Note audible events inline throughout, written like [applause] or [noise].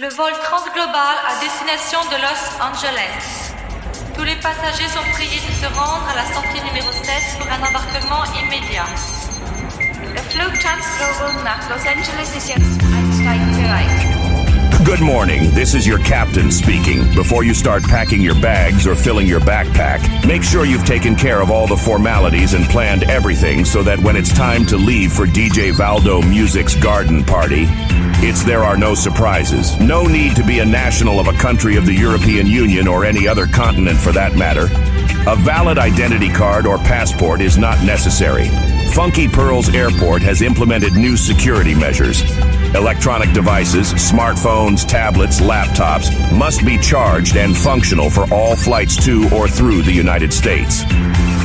Le vol transglobal à destination de Los Angeles. Tous les passagers sont priés de se rendre à la sortie numéro 7 pour un embarquement immédiat. Der Flug Transglobal nach Los Angeles. Good morning. This is your captain speaking. Before you start packing your bags or filling your backpack, make sure you've taken care of all the formalities and planned everything so that when it's time to leave for DJ Valdo Music's garden party, it's there are no surprises. No need to be a national of a country of the European Union or any other continent for that matter. A valid identity card or passport is not necessary. Funky Pearls Airport has implemented new security measures. Electronic devices, smartphones, tablets, laptops must be charged and functional for all flights to or through the United States.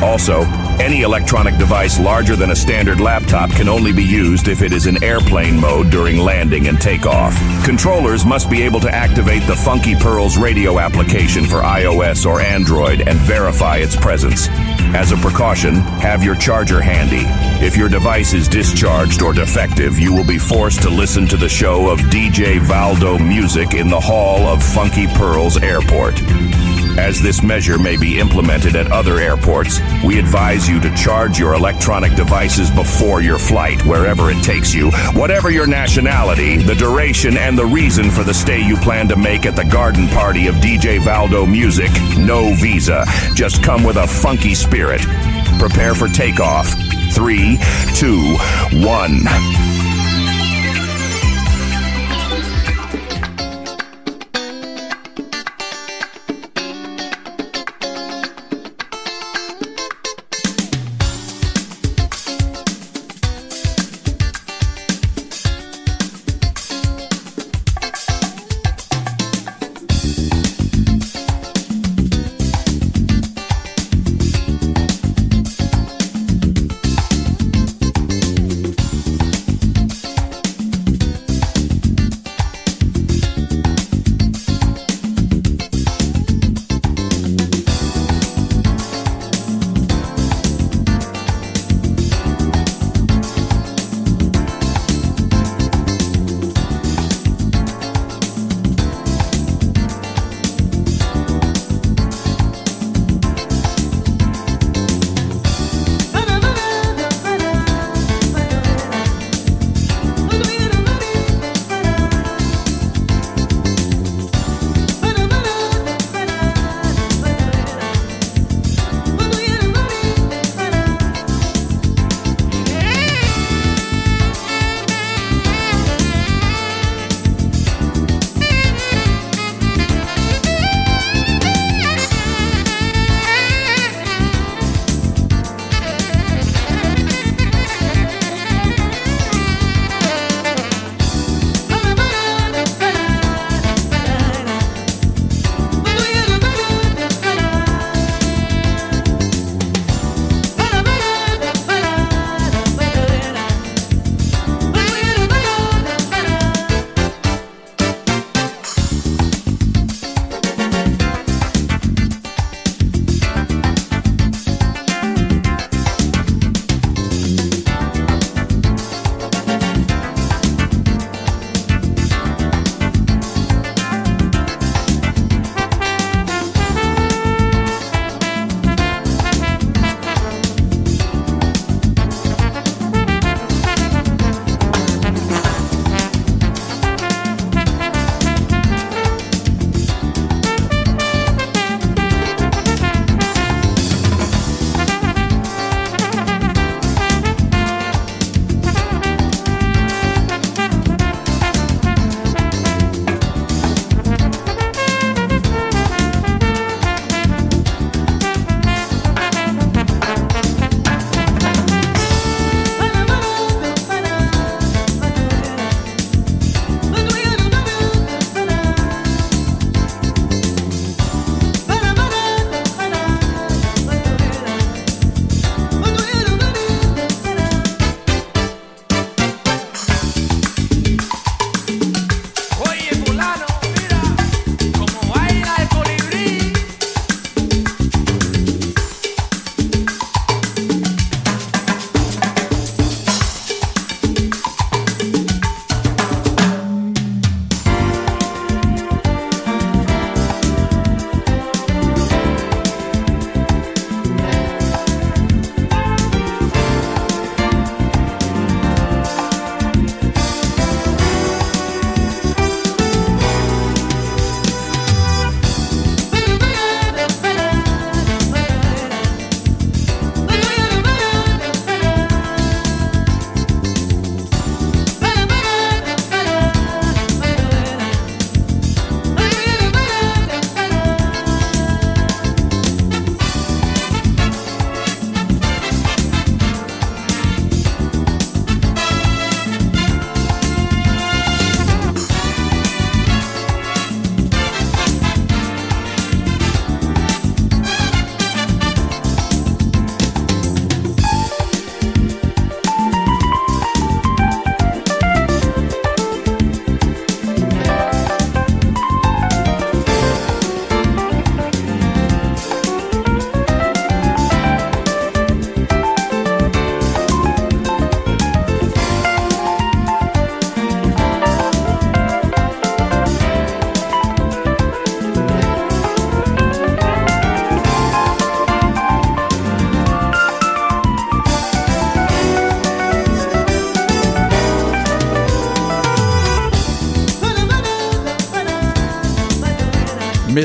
Also, any electronic device larger than a standard laptop can only be used if it is in airplane mode during landing and takeoff. Controllers must be able to activate the Funky Pearls radio application for iOS or Android and verify its presence. As a precaution, have your charger handy. If your device is discharged or defective, you will be forced to listen to the show of DJ Valdo Music in the hall of Funky Pearls Airport. As this measure may be implemented at other airports, we advise you to charge your electronic devices before your flight, wherever it takes you. Whatever your nationality, the duration, and the reason for the stay you plan to make at the garden party of DJ Valdo Music, no visa. Just come with a funky spirit. Prepare for takeoff. Three, two, one.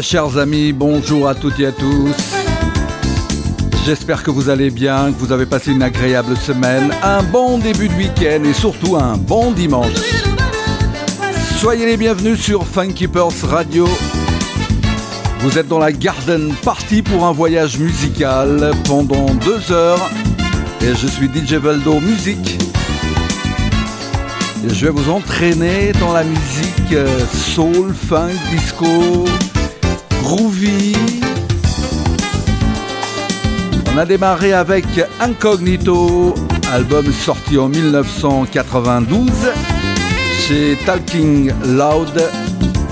Chers amis, bonjour à toutes et à tous. J'espère que vous allez bien, que vous avez passé une agréable semaine, un bon début de week-end et surtout un bon dimanche. Soyez les bienvenus sur Funky Pearls Radio. Vous êtes dans la Garden Party pour un voyage musical pendant deux heures. Et je suis DJ Valdo Musique. Et je vais vous entraîner dans la musique euh, soul, funk, disco, On a démarré avec Incognito, album sorti en 1992 chez Talking Loud,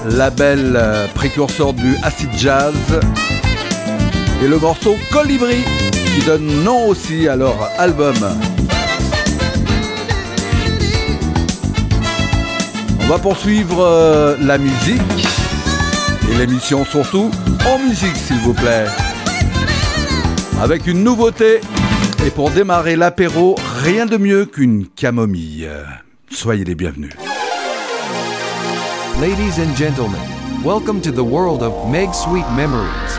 label précurseur du acid jazz. Et le morceau Colibri qui donne nom aussi à leur album. On va poursuivre euh, la musique et l'émission surtout en musique s'il vous plaît. Avec une nouveauté et pour démarrer l'apéro, rien de mieux qu'une camomille. Soyez les bienvenus. Ladies and gentlemen, welcome to the world of Meg Sweet Memories.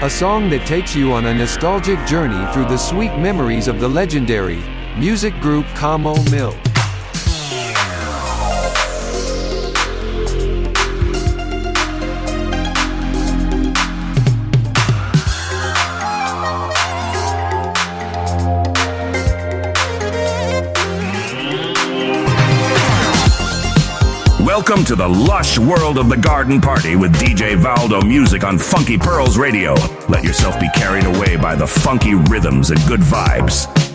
A song that takes you on a nostalgic journey through the sweet memories of the legendary music group Como Mill. Welcome to the lush world of the garden party with DJ Valdo Music on Funky Pearls Radio. Let yourself be carried away by the funky rhythms and good vibes.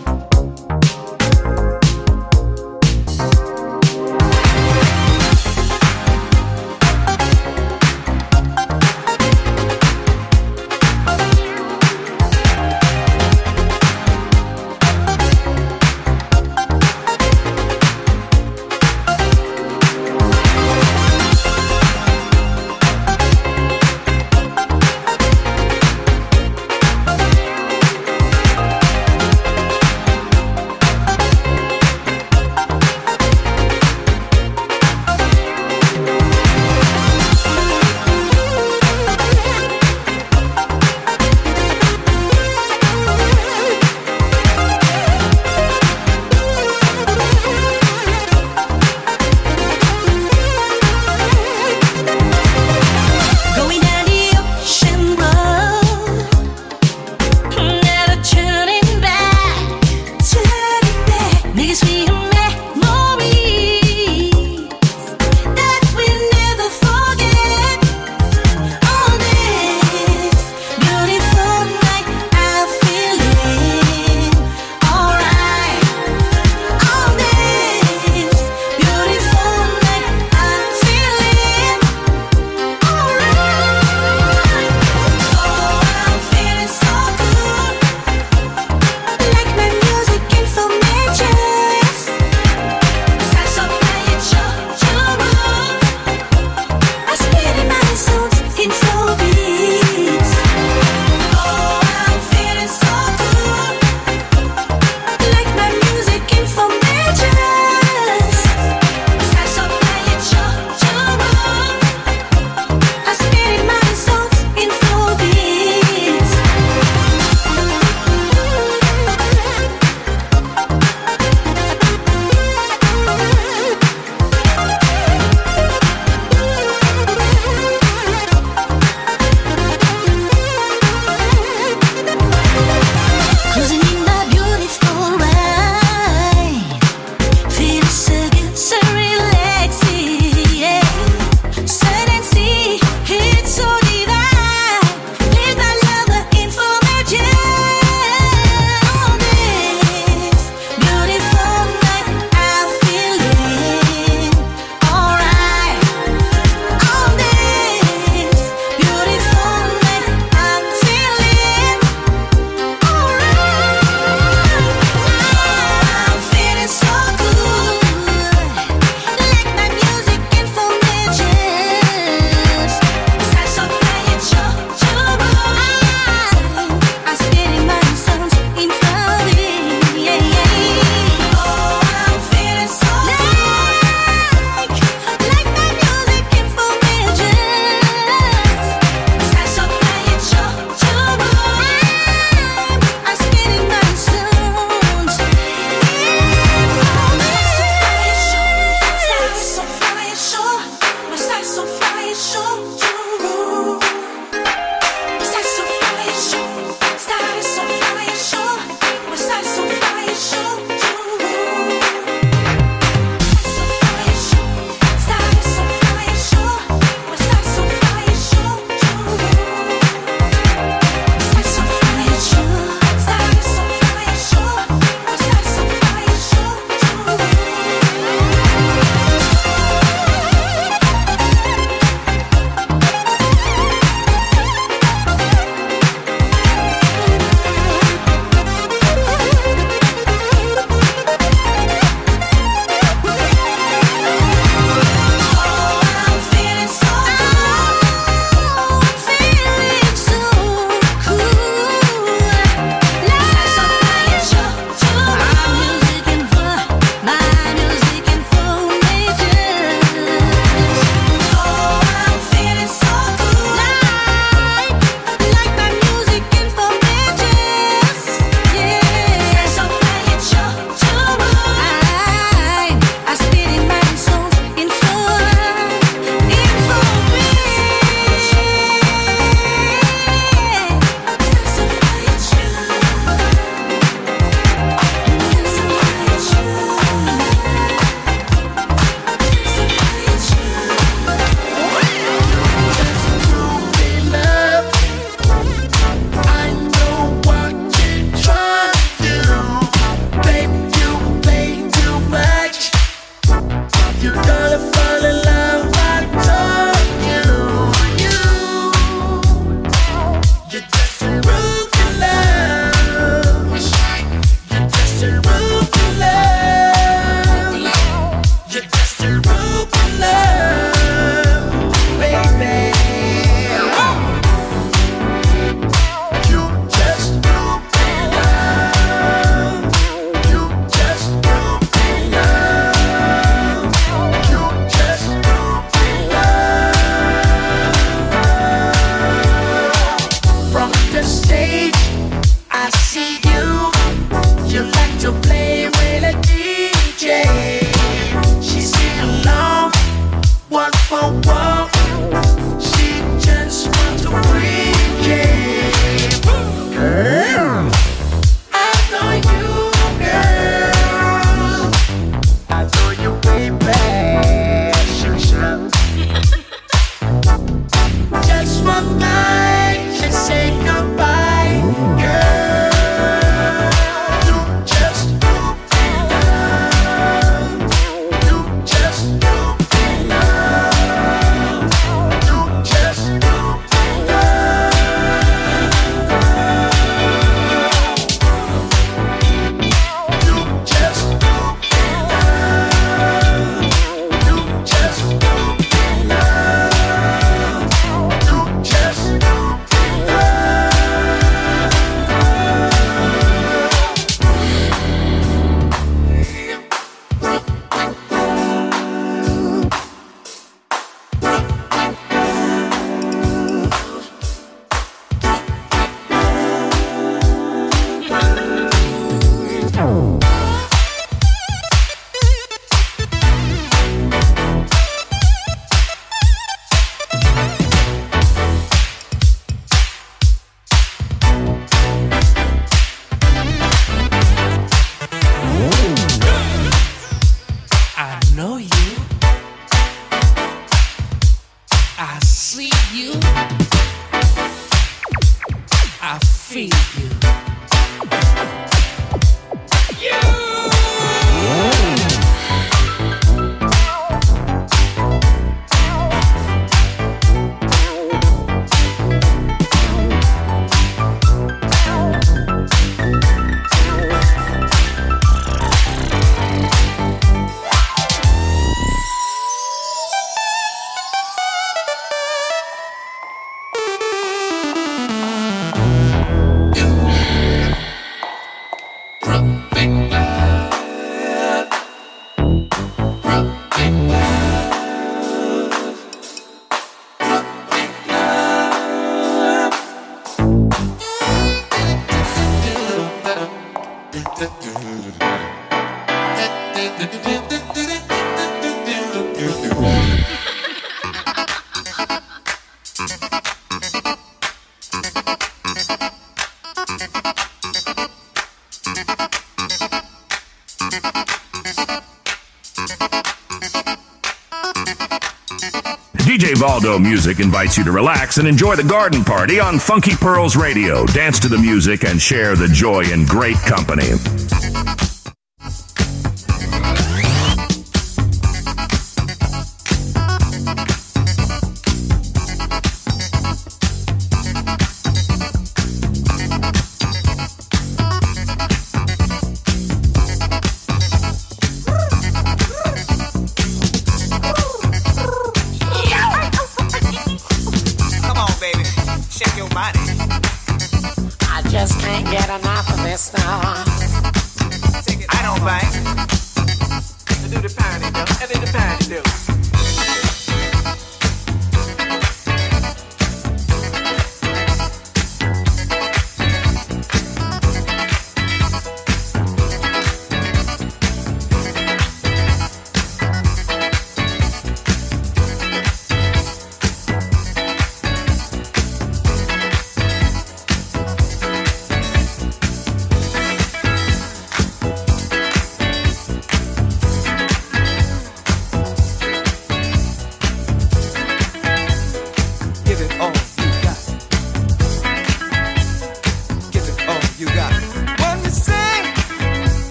Music invites you to relax and enjoy the garden party on Funky Pearls Radio. Dance to the music and share the joy in great company.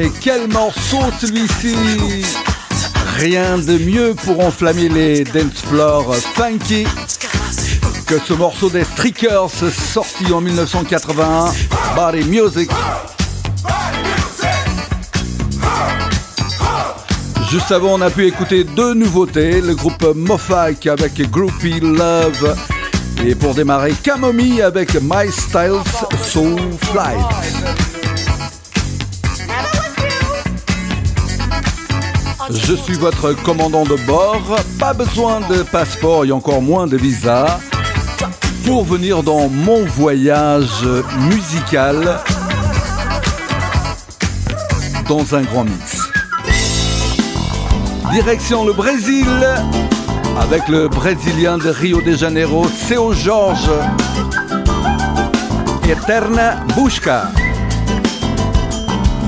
Mais quel morceau celui-ci Rien de mieux pour enflammer les dance floors funky que ce morceau des Streakers sorti en 1981, Body Music. Juste avant, on a pu écouter deux nouveautés, le groupe Mofak avec Groupie Love et pour démarrer Kamomi avec My Styles Soul Flight. Je suis votre commandant de bord. Pas besoin de passeport et encore moins de visa pour venir dans mon voyage musical dans un grand mix. Direction le Brésil avec le Brésilien de Rio de Janeiro, Seu Jorge. Eterna Busca.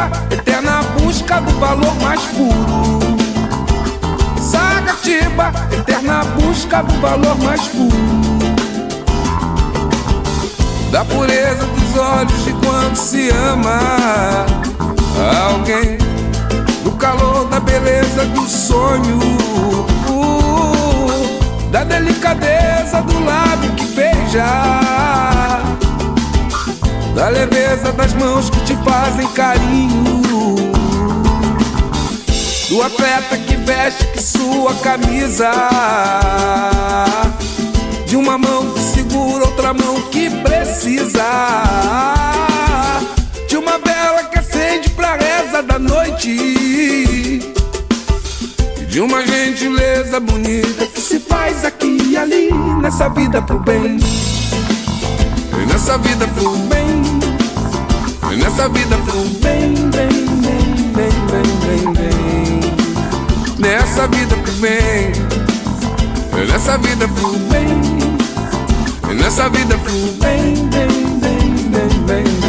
Sagatimba, eterna busca do valor mais puro. Sagatimba, eterna busca do valor mais puro. Da pureza dos olhos de quando se ama alguém. Do calor da beleza do sonho. Uh, da delicadeza do lábio que beija da leveza das mãos que te fazem carinho, do atleta que veste que sua camisa, de uma mão que segura outra mão que precisa, de uma vela que acende pra reza da noite. De uma gentileza bonita que se faz aqui e ali nessa vida pro bem nessa vida pro bem, nessa vida pro bem, bem, bem, bem, bem, bem, bem. Nessa vida pro bem, nessa vida pro bem, nessa vida bem, bem, bem, bem, bem, bem.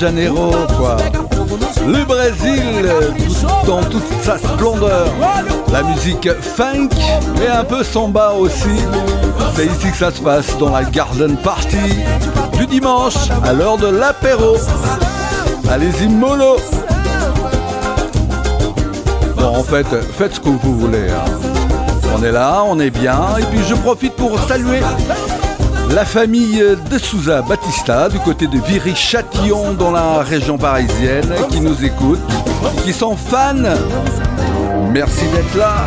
Janeiro, quoi. Le Brésil, dans toute sa splendeur. La musique funk, mais un peu samba aussi. C'est ici que ça se passe, dans la Garden Party du dimanche, à l'heure de l'apéro. Allez-y, mollo Bon, en fait, faites ce que vous voulez. Hein. On est là, on est bien, et puis je profite pour saluer la famille de Souza Batista du côté de Viry-Châtillon dans la région parisienne qui nous écoute, qui sont fans. Merci d'être là.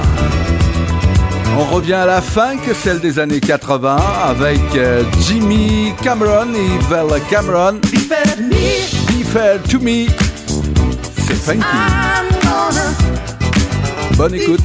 On revient à la que celle des années 80, avec euh, Jimmy Cameron et Val Cameron. Be fair to me. C'est funky. Bonne écoute.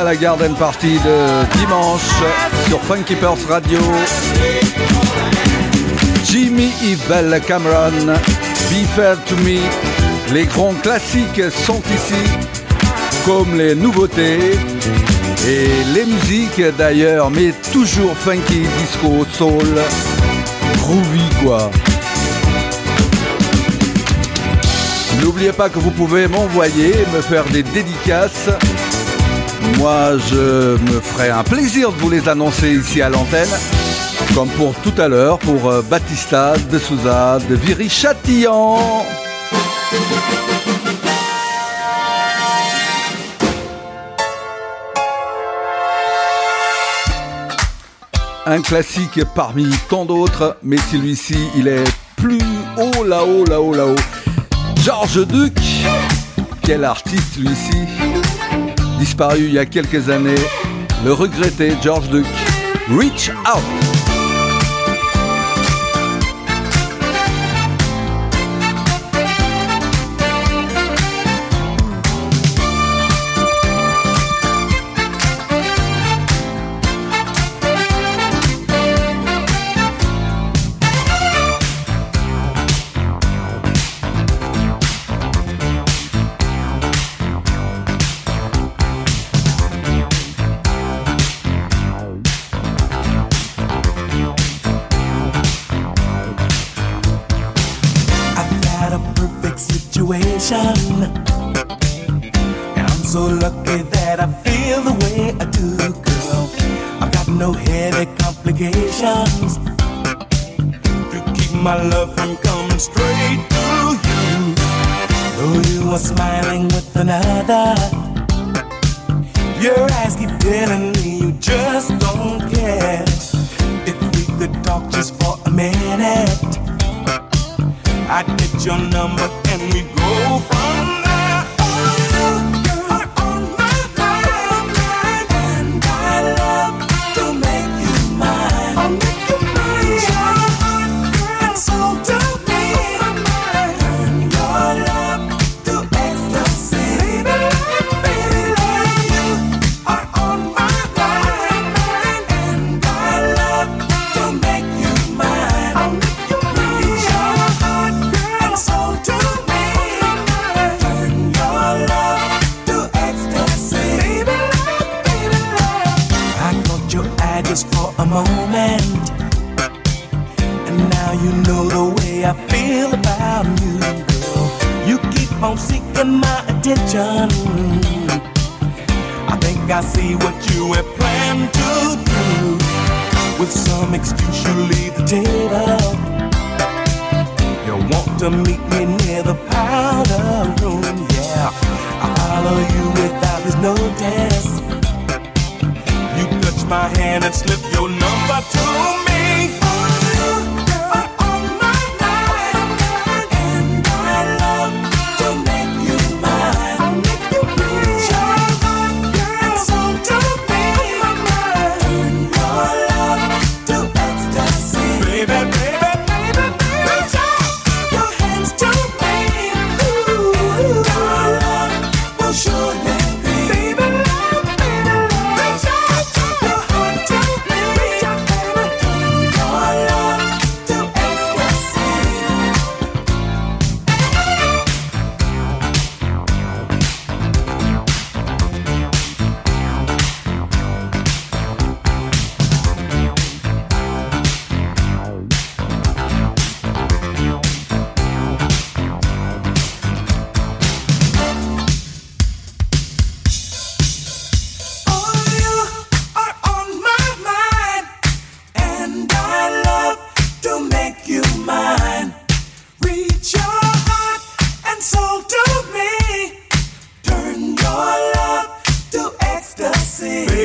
La Garden Party de dimanche sur Funky Pearls Radio. Jimmy Evil Cameron, Be Fair to Me. Les grands classiques sont ici, comme les nouveautés et les musiques d'ailleurs, mais toujours funky, disco, soul, groovy quoi. N'oubliez pas que vous pouvez m'envoyer, me faire des dédicaces. Moi, je me ferai un plaisir de vous les annoncer ici à l'antenne. Comme pour tout à l'heure, pour euh, Batista de Souza de Viry-Châtillon. Un classique parmi tant d'autres, mais celui-ci, il est plus haut là-haut, là-haut, là-haut. Georges Duc, quel artiste celui-ci, disparu il y a quelques années, le regretté George Duc, Reach Out.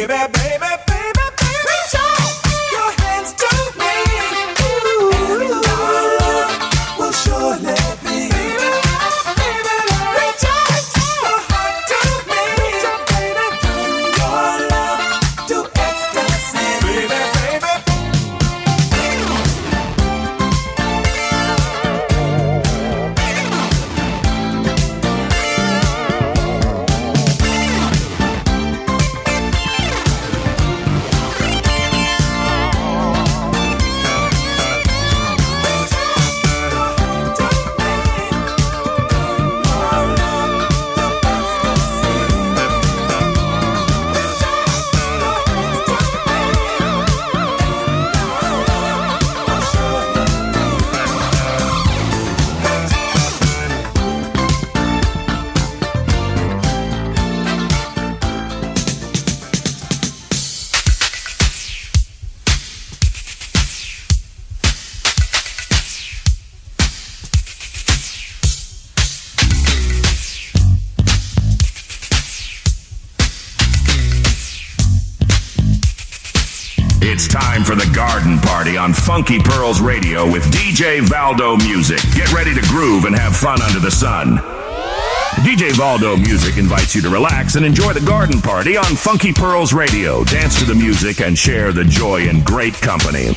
baby, baby. Funky Pearls Radio with DJ Valdo Music. Get ready to groove and have fun under the sun. DJ Valdo Music invites you to relax and enjoy the garden party on Funky Pearls Radio. Dance to the music and share the joy in great company.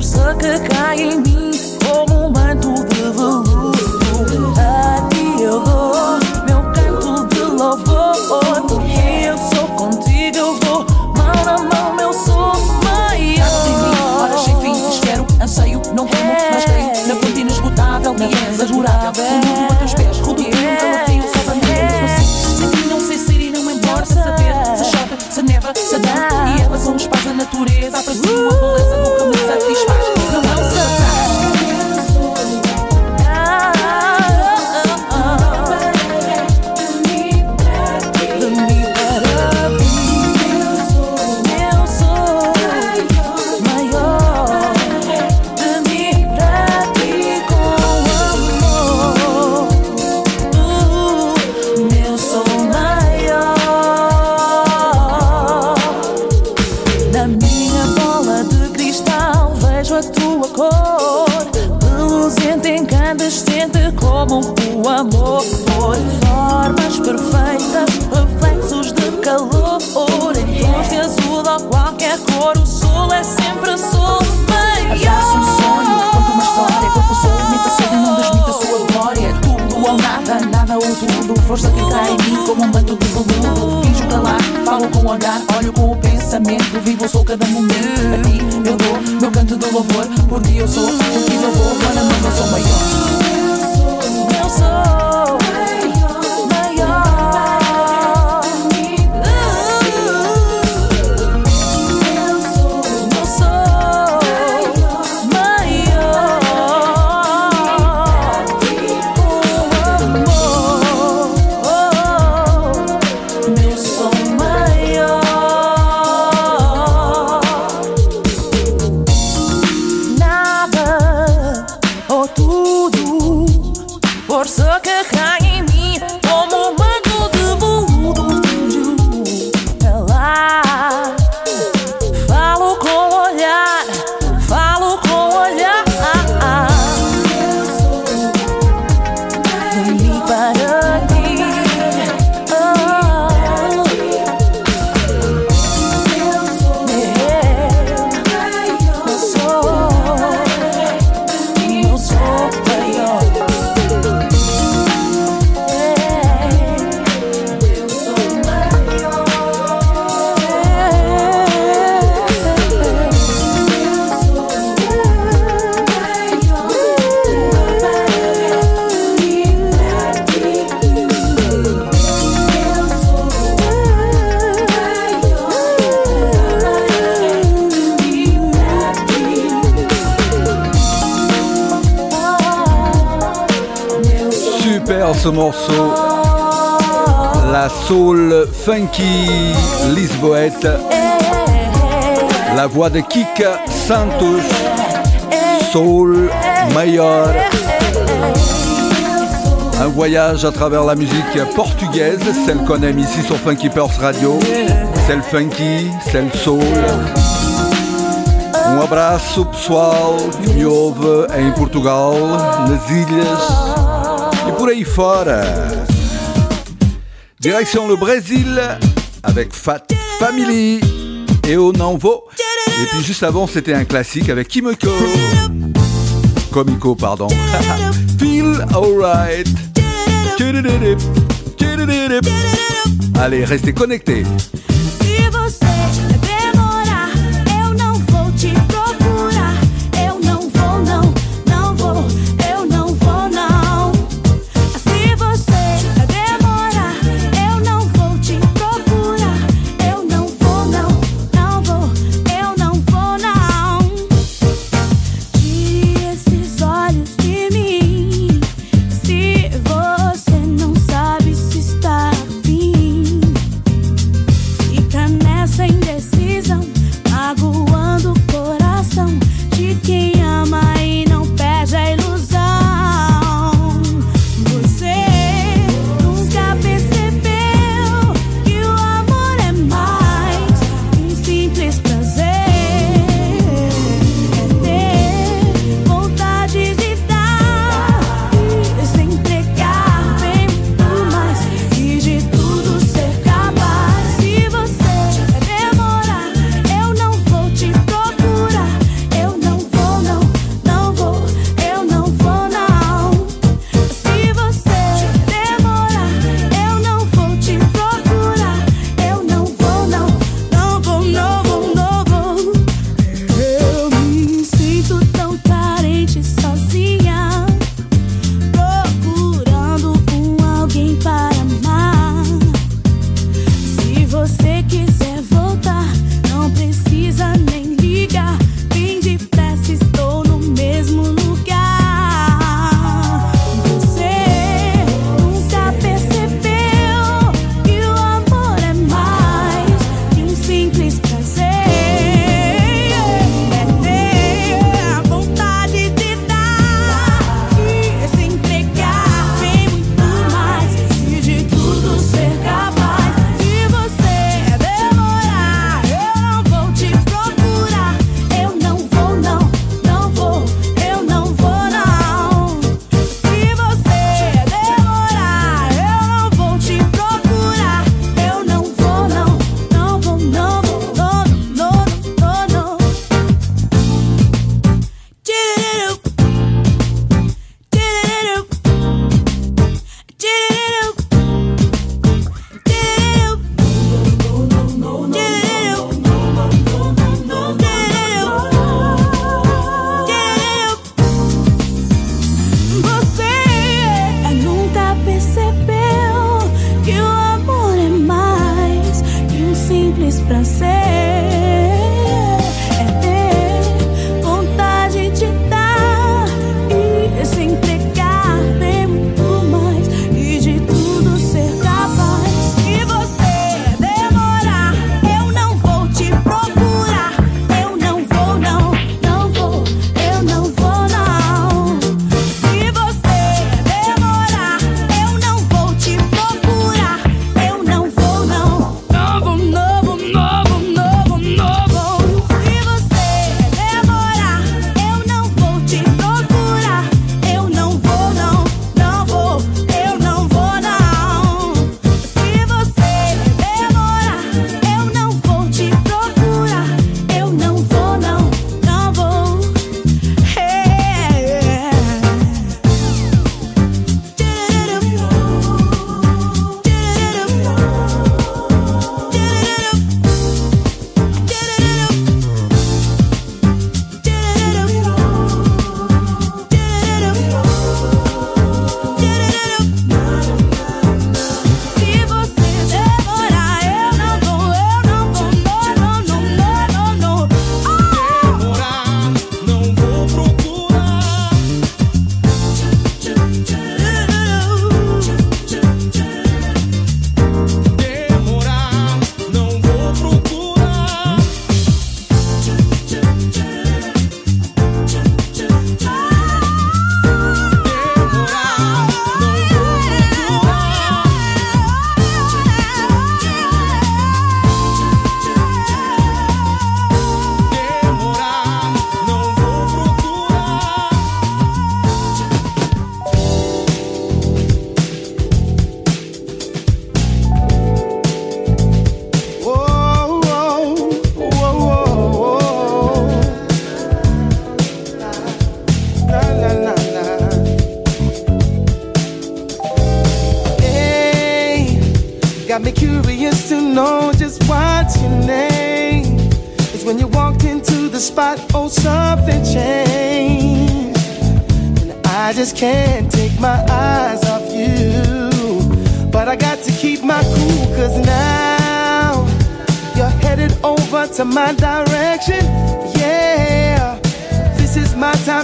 força que cai em mim como um manto de veludo. A ti eu dou meu canto de louvor, porque eu sou contigo, eu vou mão na mão, Meu sou maior. Antes de mim, sem fim, espero, anseio, não como, mas creio é. na fonte inesgotável, na é adorável. jurável. Tudo a teus pés, rodeio, é calafrio, só bandeira. Assim. Sem ti não sei ser e não importa saber se chove, se neva, se dá. E Eva os paz da natureza, a sua olhar, olho com o pensamento Vivo, sou cada momento. A ti eu dou meu canto do louvor Porque eu sou. O que eu vou, quando a mão eu sou maior. funky lisboète, la voix de Kika Santos, Soul Mayor. Un voyage à travers la musique portugaise, celle qu'on aime ici sur Funky Purse Radio, celle funky, celle soul. Um abraço pessoal que me ouve em Portugal, nas ilhas e por aí fora. Direction le Brésil avec Fat Family et Onanvo. Et puis juste avant, c'était un classique avec Kimiko. Comico, pardon. [laughs] Feel alright. Allez, restez connectés.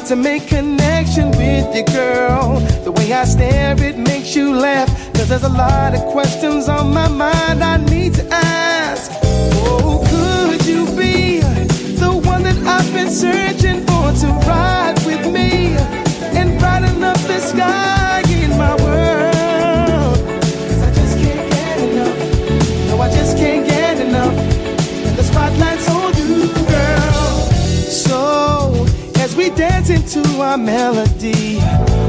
To make connection with you, girl. The way I stare, it makes you laugh. Cause there's a lot of questions on my mind I need to ask. Oh, could you be the one that I've been searching for to ride with me and brighten up the sky we dance into our melody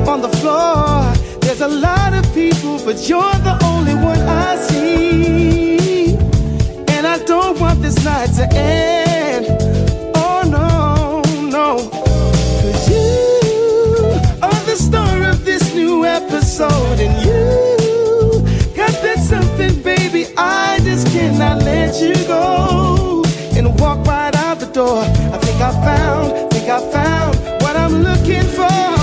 on the floor, there's a lot of people, but you're the only one I see. And I don't want this night to end. Oh no, no. Cause you are the star of this new episode, and you got that something, baby. I just cannot let you go and walk right out the door. I think I found, think I found looking for.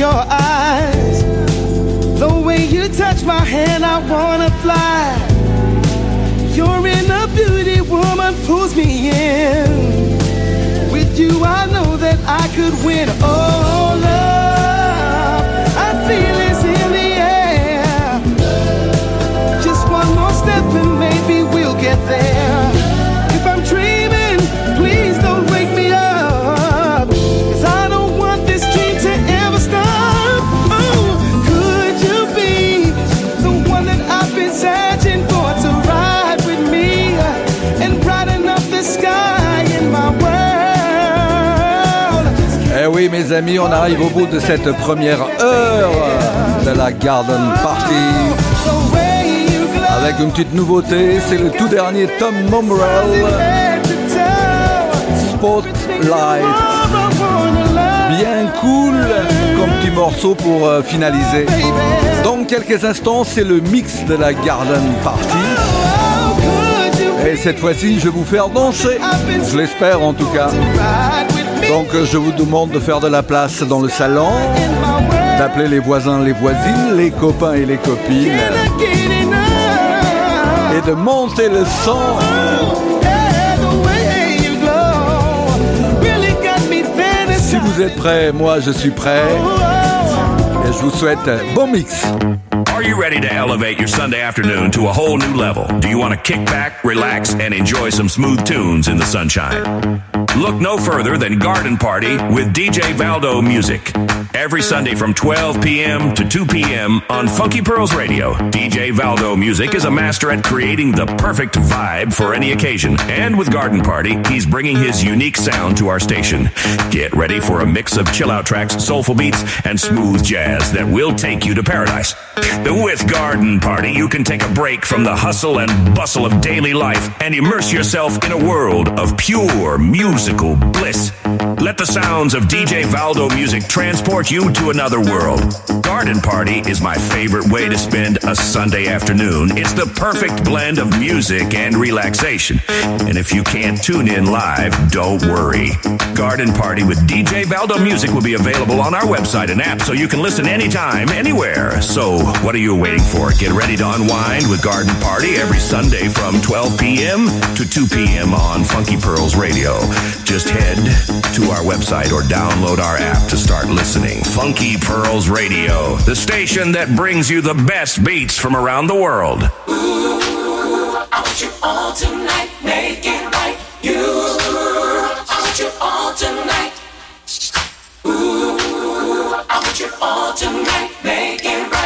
Your eyes. The way you touch my hand, I wanna fly. You're in a beauty woman, pulls me in. With you, I know that I could win. Oh, on arrive au bout de cette première heure de la Garden Party. Avec une petite nouveauté, c'est le tout dernier Tom Momrell. Spotlight. Bien cool comme petit morceau pour euh, finaliser. Dans quelques instants, c'est le mix de la Garden Party. Et cette fois-ci, je vais vous faire danser. Je l'espère en tout cas. Donc je vous demande de faire de la place dans le salon, d'appeler les voisins, les voisines, les copains et les copines, et de monter le son. Si vous êtes prêts, moi je suis prêt. Et je vous souhaite bon mix. Are you ready to elevate your Sunday afternoon to a whole new level? Do you want to kick back, relax, and enjoy some smooth tunes in the sunshine? Look no further than Garden Party with DJ Valdo Music. Every Sunday from 12 p.m. to 2 p.m. on Funky Pearls Radio. DJ Valdo Music is a master at creating the perfect vibe for any occasion. And with Garden Party, he's bringing his unique sound to our station. Get ready for a mix of chill out tracks, soulful beats, and smooth jazz that will take you to paradise. With Garden Party, you can take a break from the hustle and bustle of daily life and immerse yourself in a world of pure musical bliss. Let the sounds of DJ Valdo music transport you to another world. Garden Party is my favorite way to spend a Sunday afternoon. It's the perfect blend of music and relaxation. And if you can't tune in live, don't worry. Garden Party with DJ Valdo Music will be available on our website and app so you can listen anytime, anywhere. So, what are you waiting for? Get ready to unwind with Garden Party every Sunday from 12 p.m. to 2 p.m. on Funky Pearls Radio. Just head to our website or download our app to start listening. Funky Pearls Radio, the station that brings you the best beats from around the world. Ooh, I want you all tonight, make it right. You, I want you all tonight. Ooh, I want you all tonight, make it right.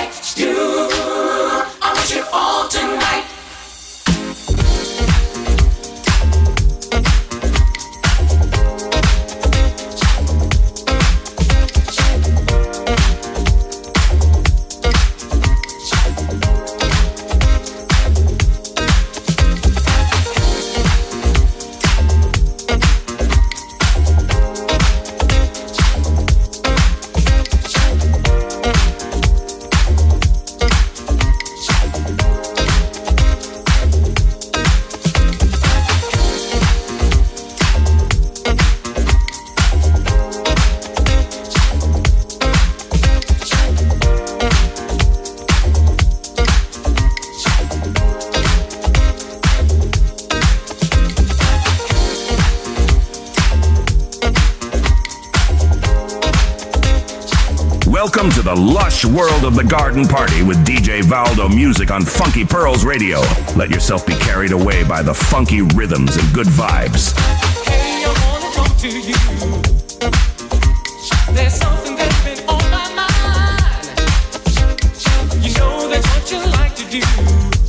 the lush world of the garden party with DJ Valdo music on Funky Pearls Radio. Let yourself be carried away by the funky rhythms and good vibes. Hey, I wanna talk to you. There's something that's been on my mind. You know that's what you like to do.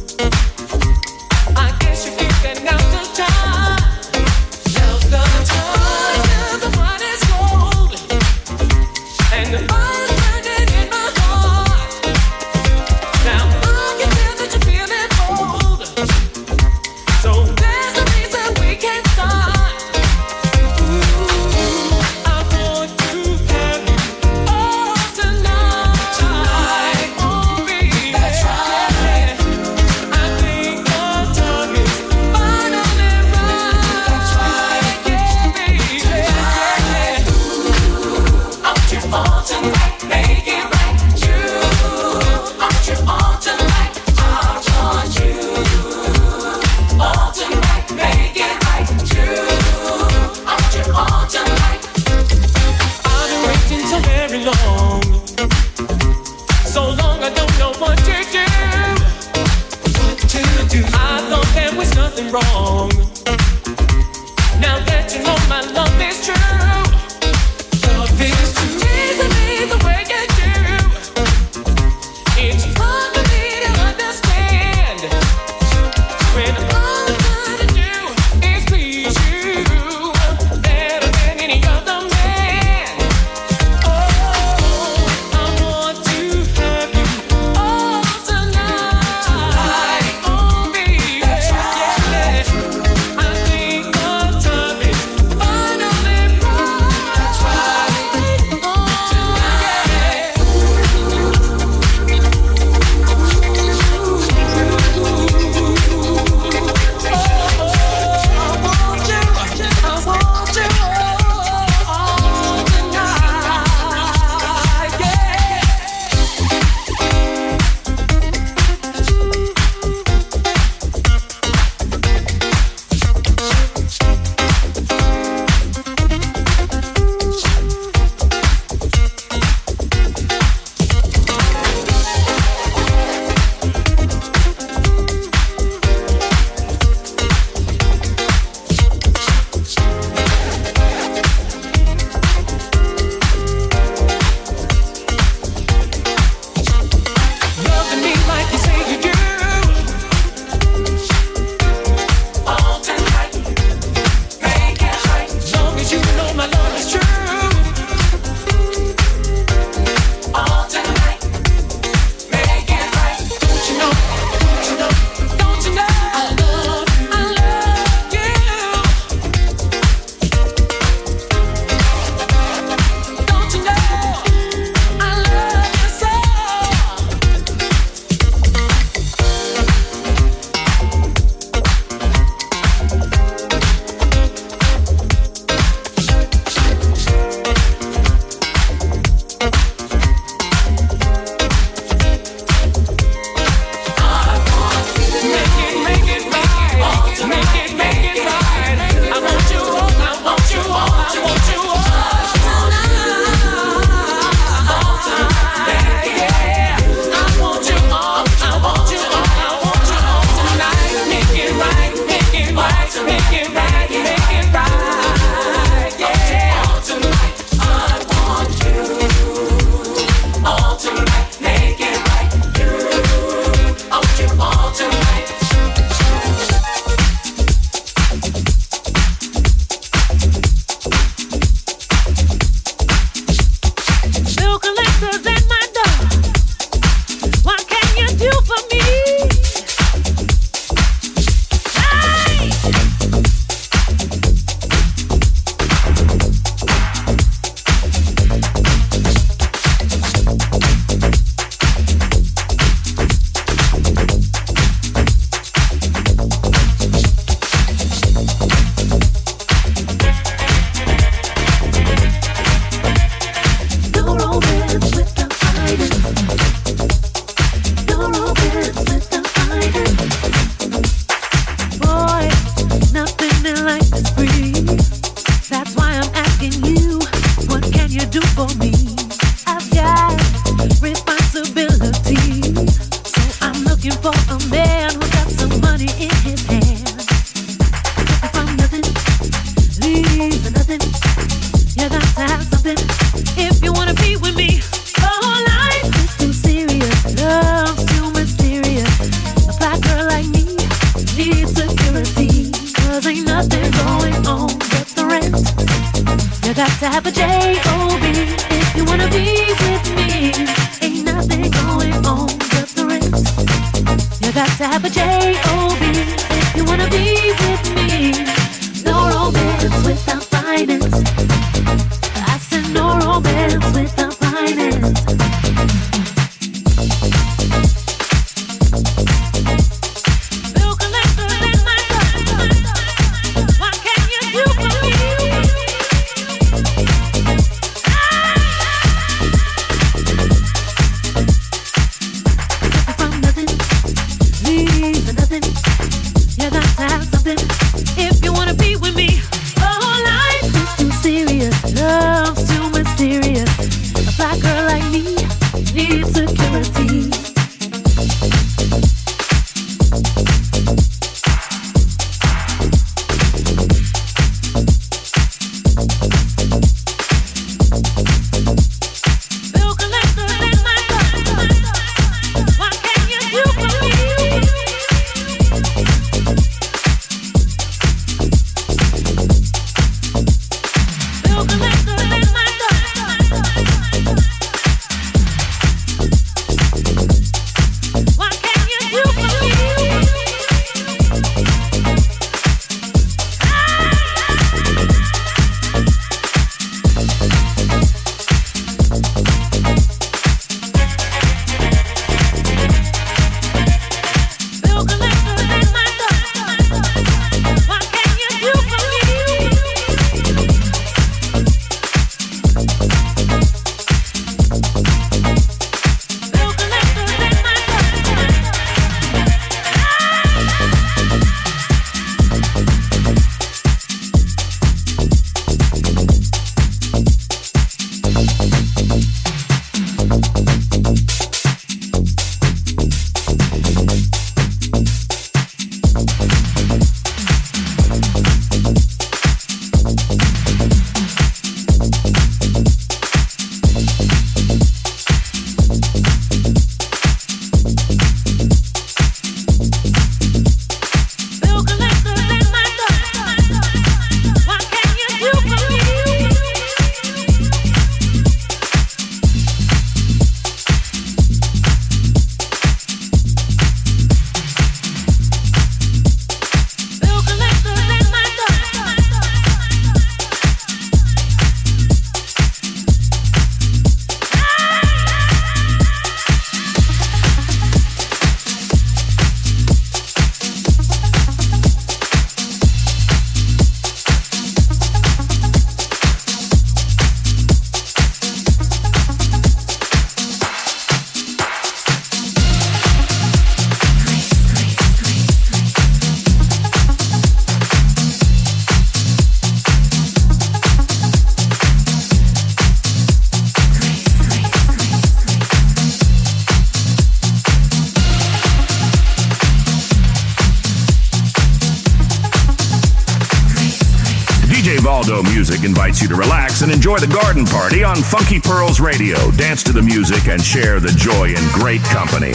Enjoy the garden party on Funky Pearls Radio. Dance to the music and share the joy in great company.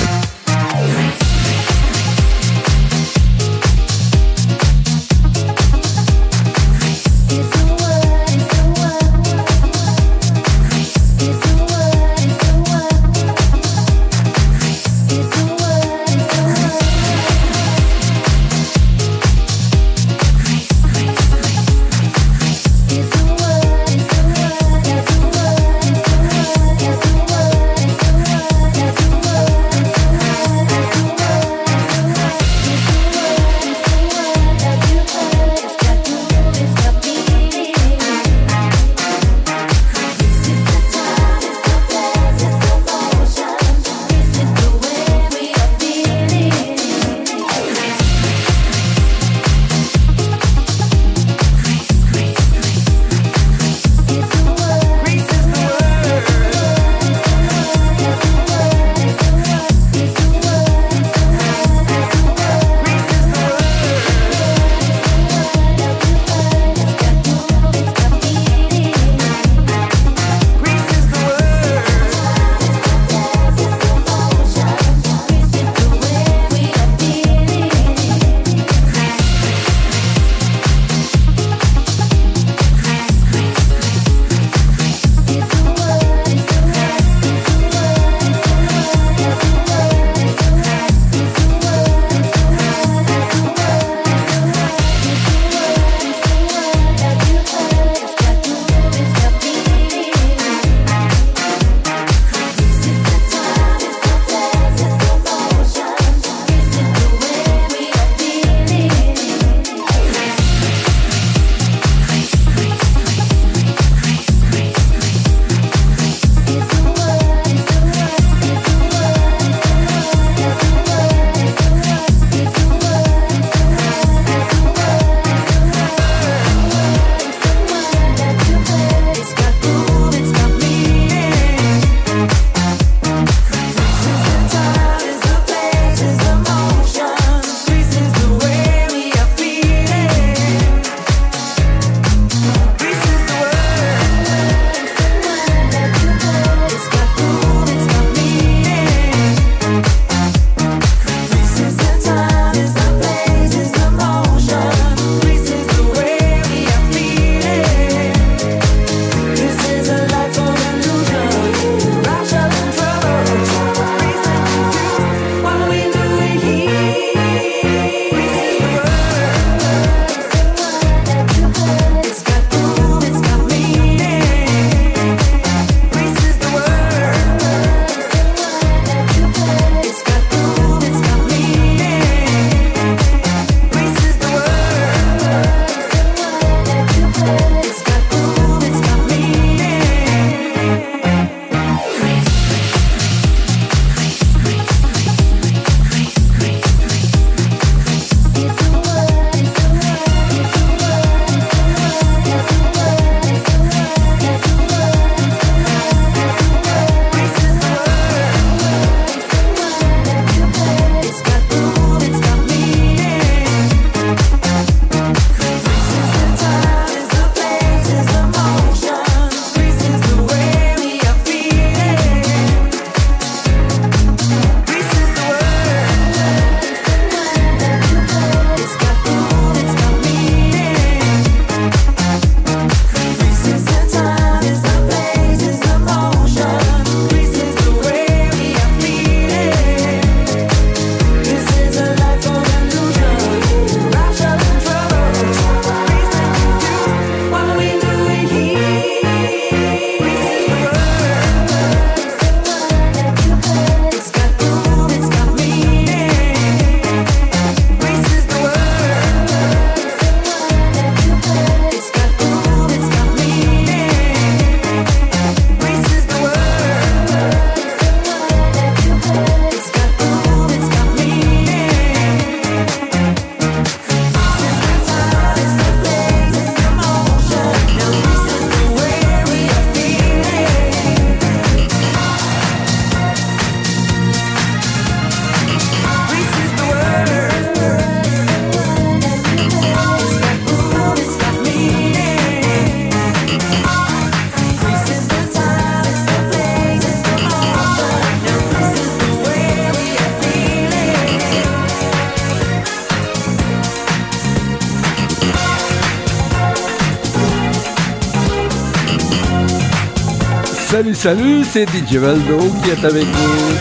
Salut, c'est DJ Valdo qui est avec vous.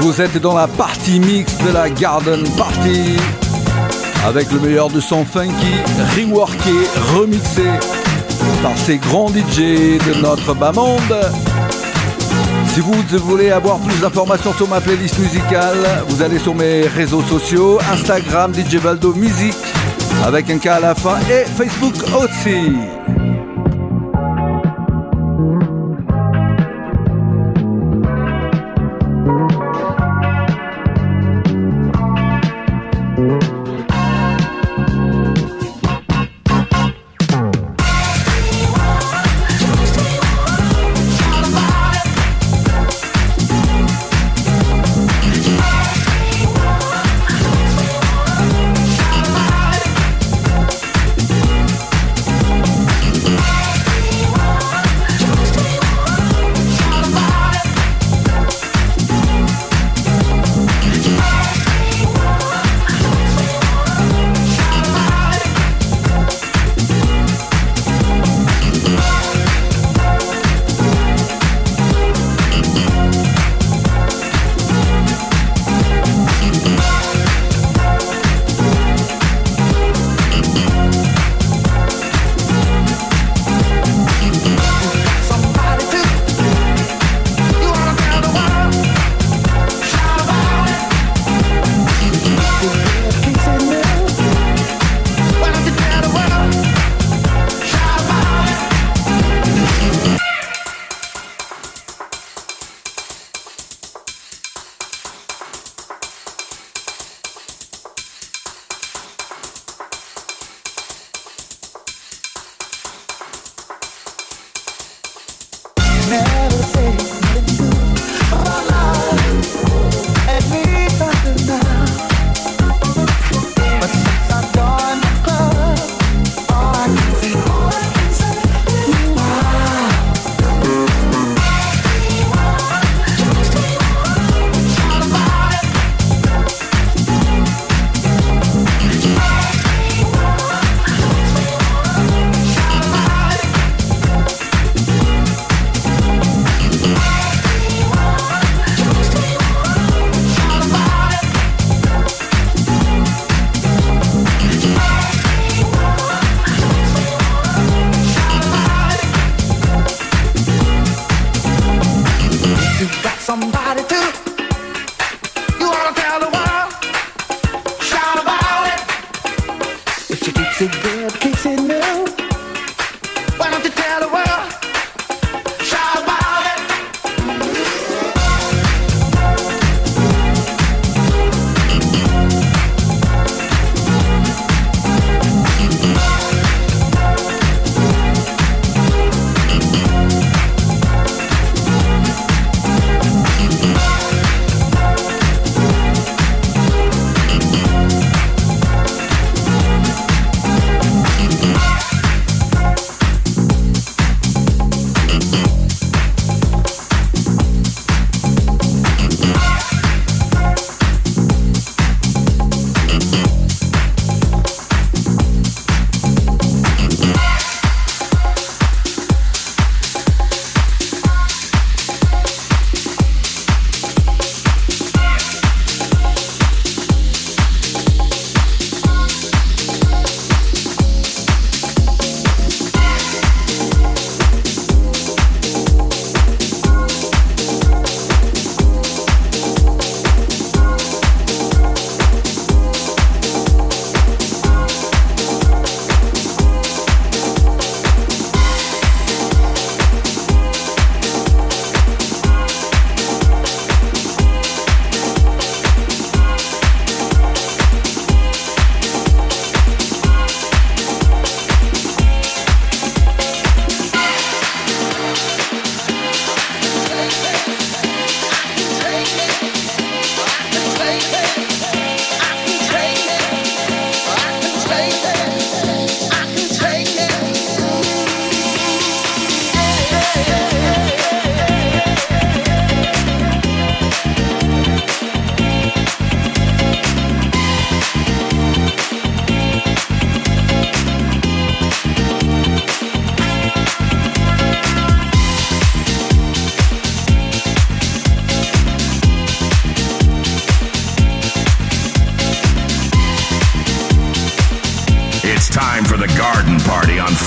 Vous êtes dans la partie mix de la Garden Party avec le meilleur de son funky, reworké, remixé par ces grands DJ de notre bas monde. Si vous voulez avoir plus d'informations sur ma playlist musicale, vous allez sur mes réseaux sociaux, Instagram DJ Valdo Musique avec un K à la fin et Facebook aussi.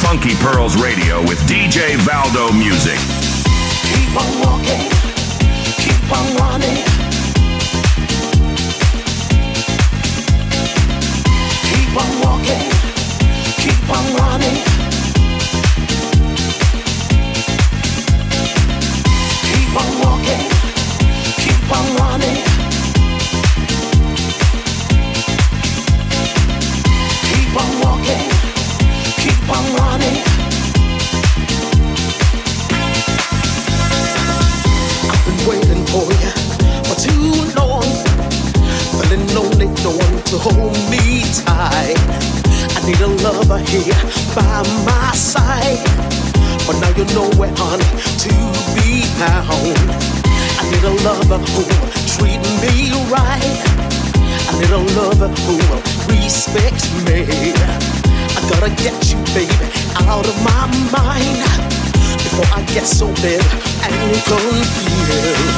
Funky Pearls Radio with DJ Valdo Music. Keep on walking, keep on running. get so bad. And you don't feel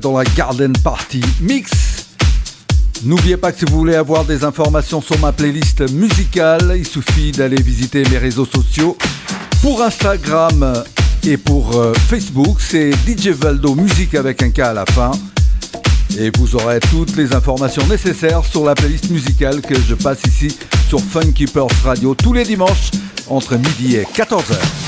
dans la Garden Party Mix. N'oubliez pas que si vous voulez avoir des informations sur ma playlist musicale, il suffit d'aller visiter mes réseaux sociaux. Pour Instagram et pour euh, Facebook, c'est DJ Valdo Musique avec un K à la fin. Et vous aurez toutes les informations nécessaires sur la playlist musicale que je passe ici sur Funky Purse Radio tous les dimanches entre midi et 14h.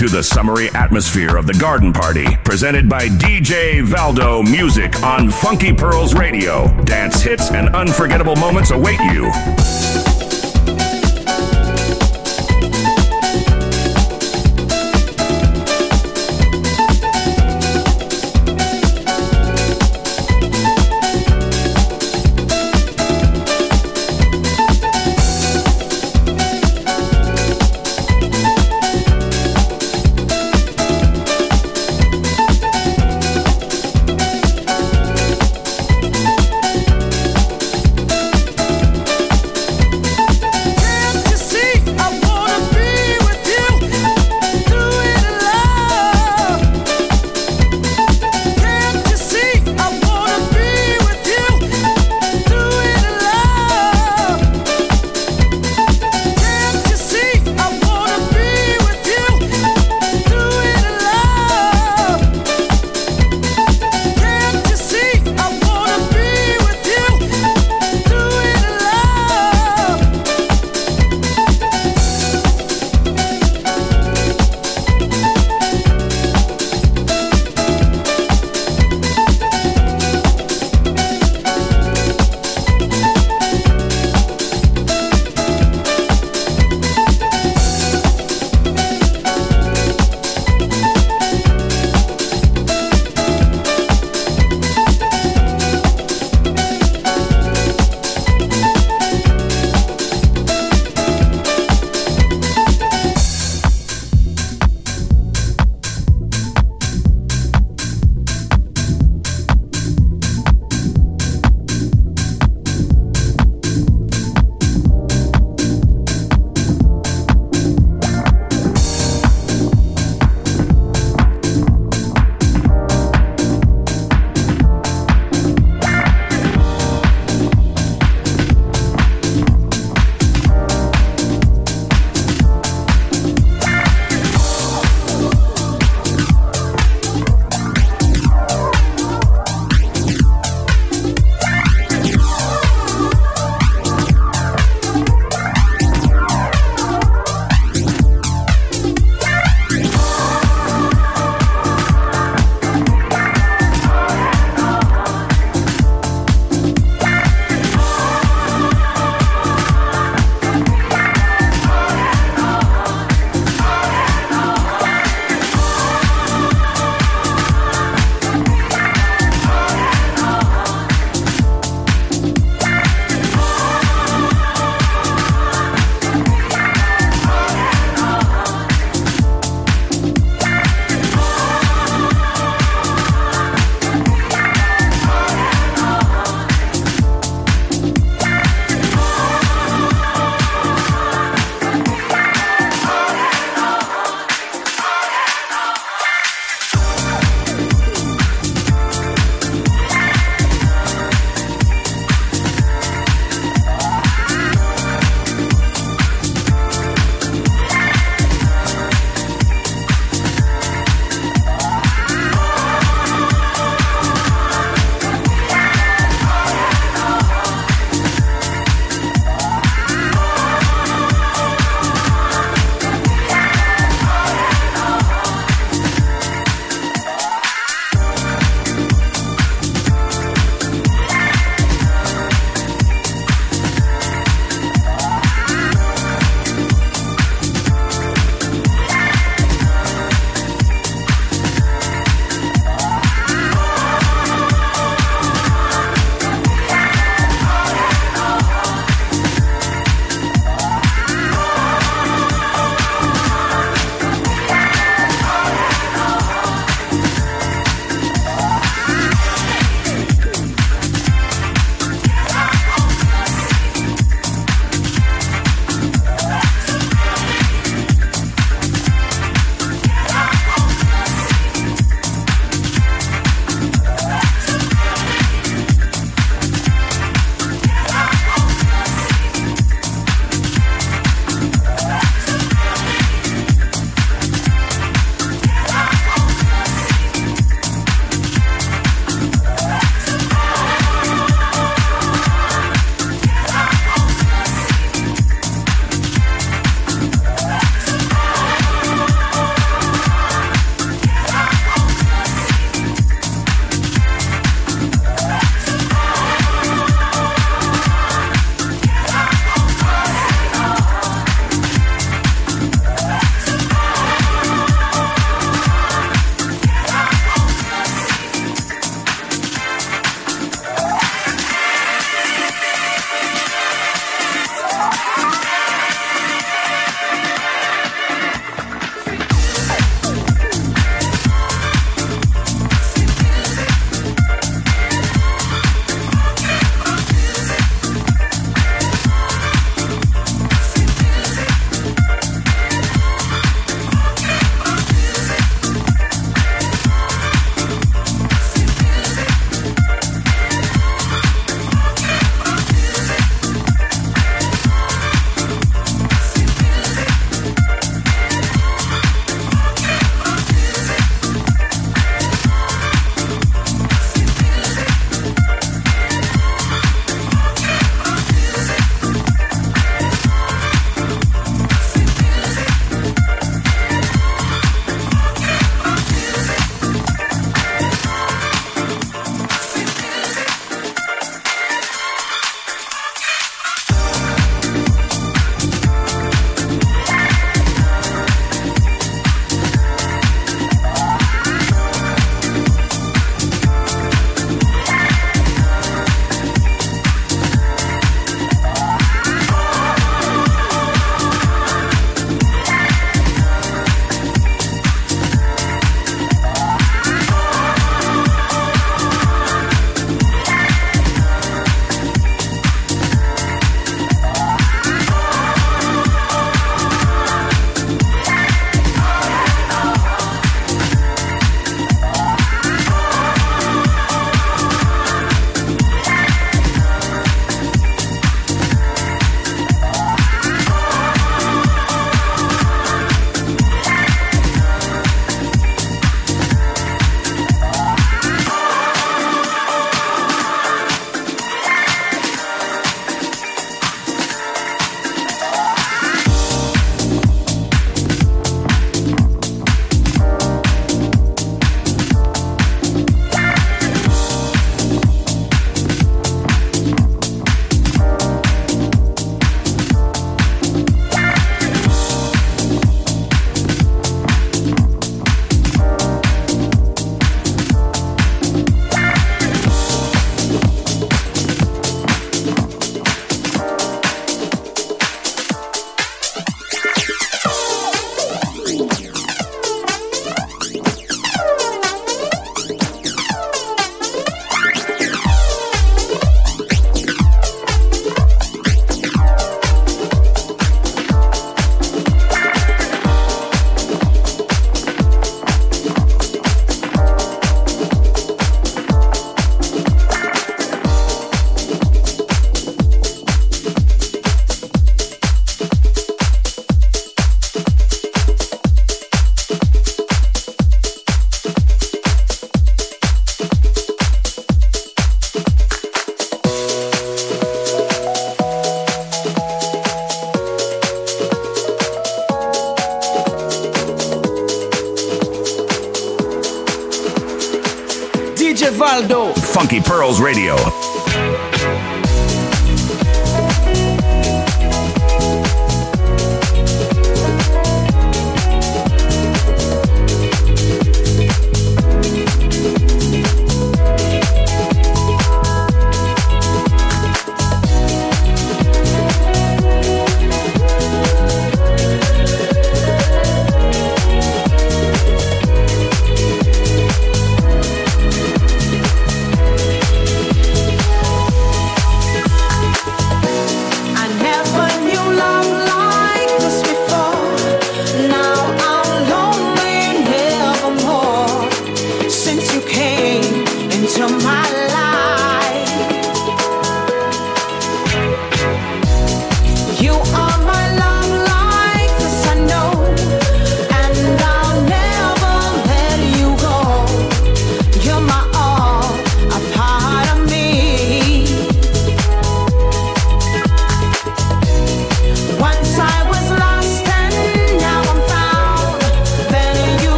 Into the summery atmosphere of the garden party, presented by DJ Valdo Music on Funky Pearls Radio. Dance hits and unforgettable moments await you.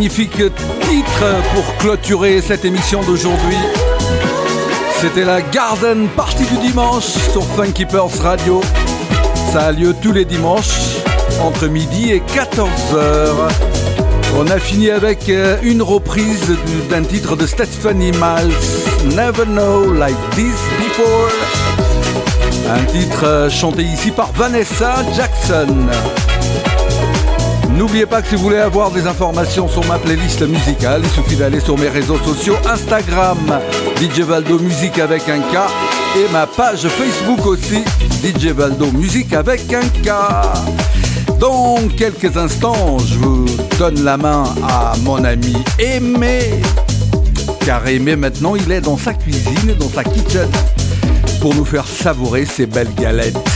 Magnifique titre pour clôturer cette émission d'aujourd'hui. C'était la Garden Party du dimanche sur Funky Pearls Radio. Ça a lieu tous les dimanches entre midi et 14h. On a fini avec euh, une reprise d'un titre de Stephanie Miles, Never Know Like This Before. Un titre euh, chanté ici par Vanessa Jackson. N'oubliez pas que si vous voulez avoir des informations sur ma playlist musicale, il suffit d'aller sur mes réseaux sociaux Instagram, DJ Valdo Musique avec un K, et ma page Facebook aussi, DJ Valdo Musique avec un K. Dans quelques instants, je vous donne la main à mon ami Aimé. Car Aimé, maintenant, il est dans sa cuisine, dans sa kitchen, pour nous faire savourer ces belles galettes.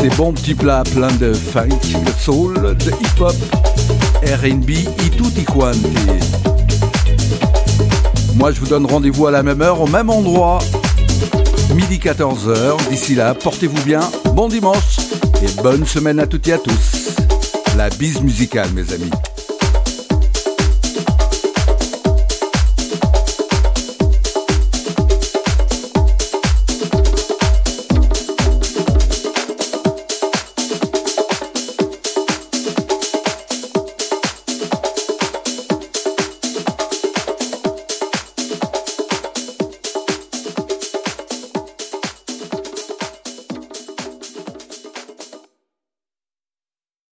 Ces bons petits plats pleins de funk, de soul, de hip-hop, RB et tutti quanti. Moi, je vous donne rendez-vous à la même heure, au même endroit, midi 14h. D'ici là, portez-vous bien, bon dimanche et bonne semaine à toutes et à tous. La bise musicale, mes amis.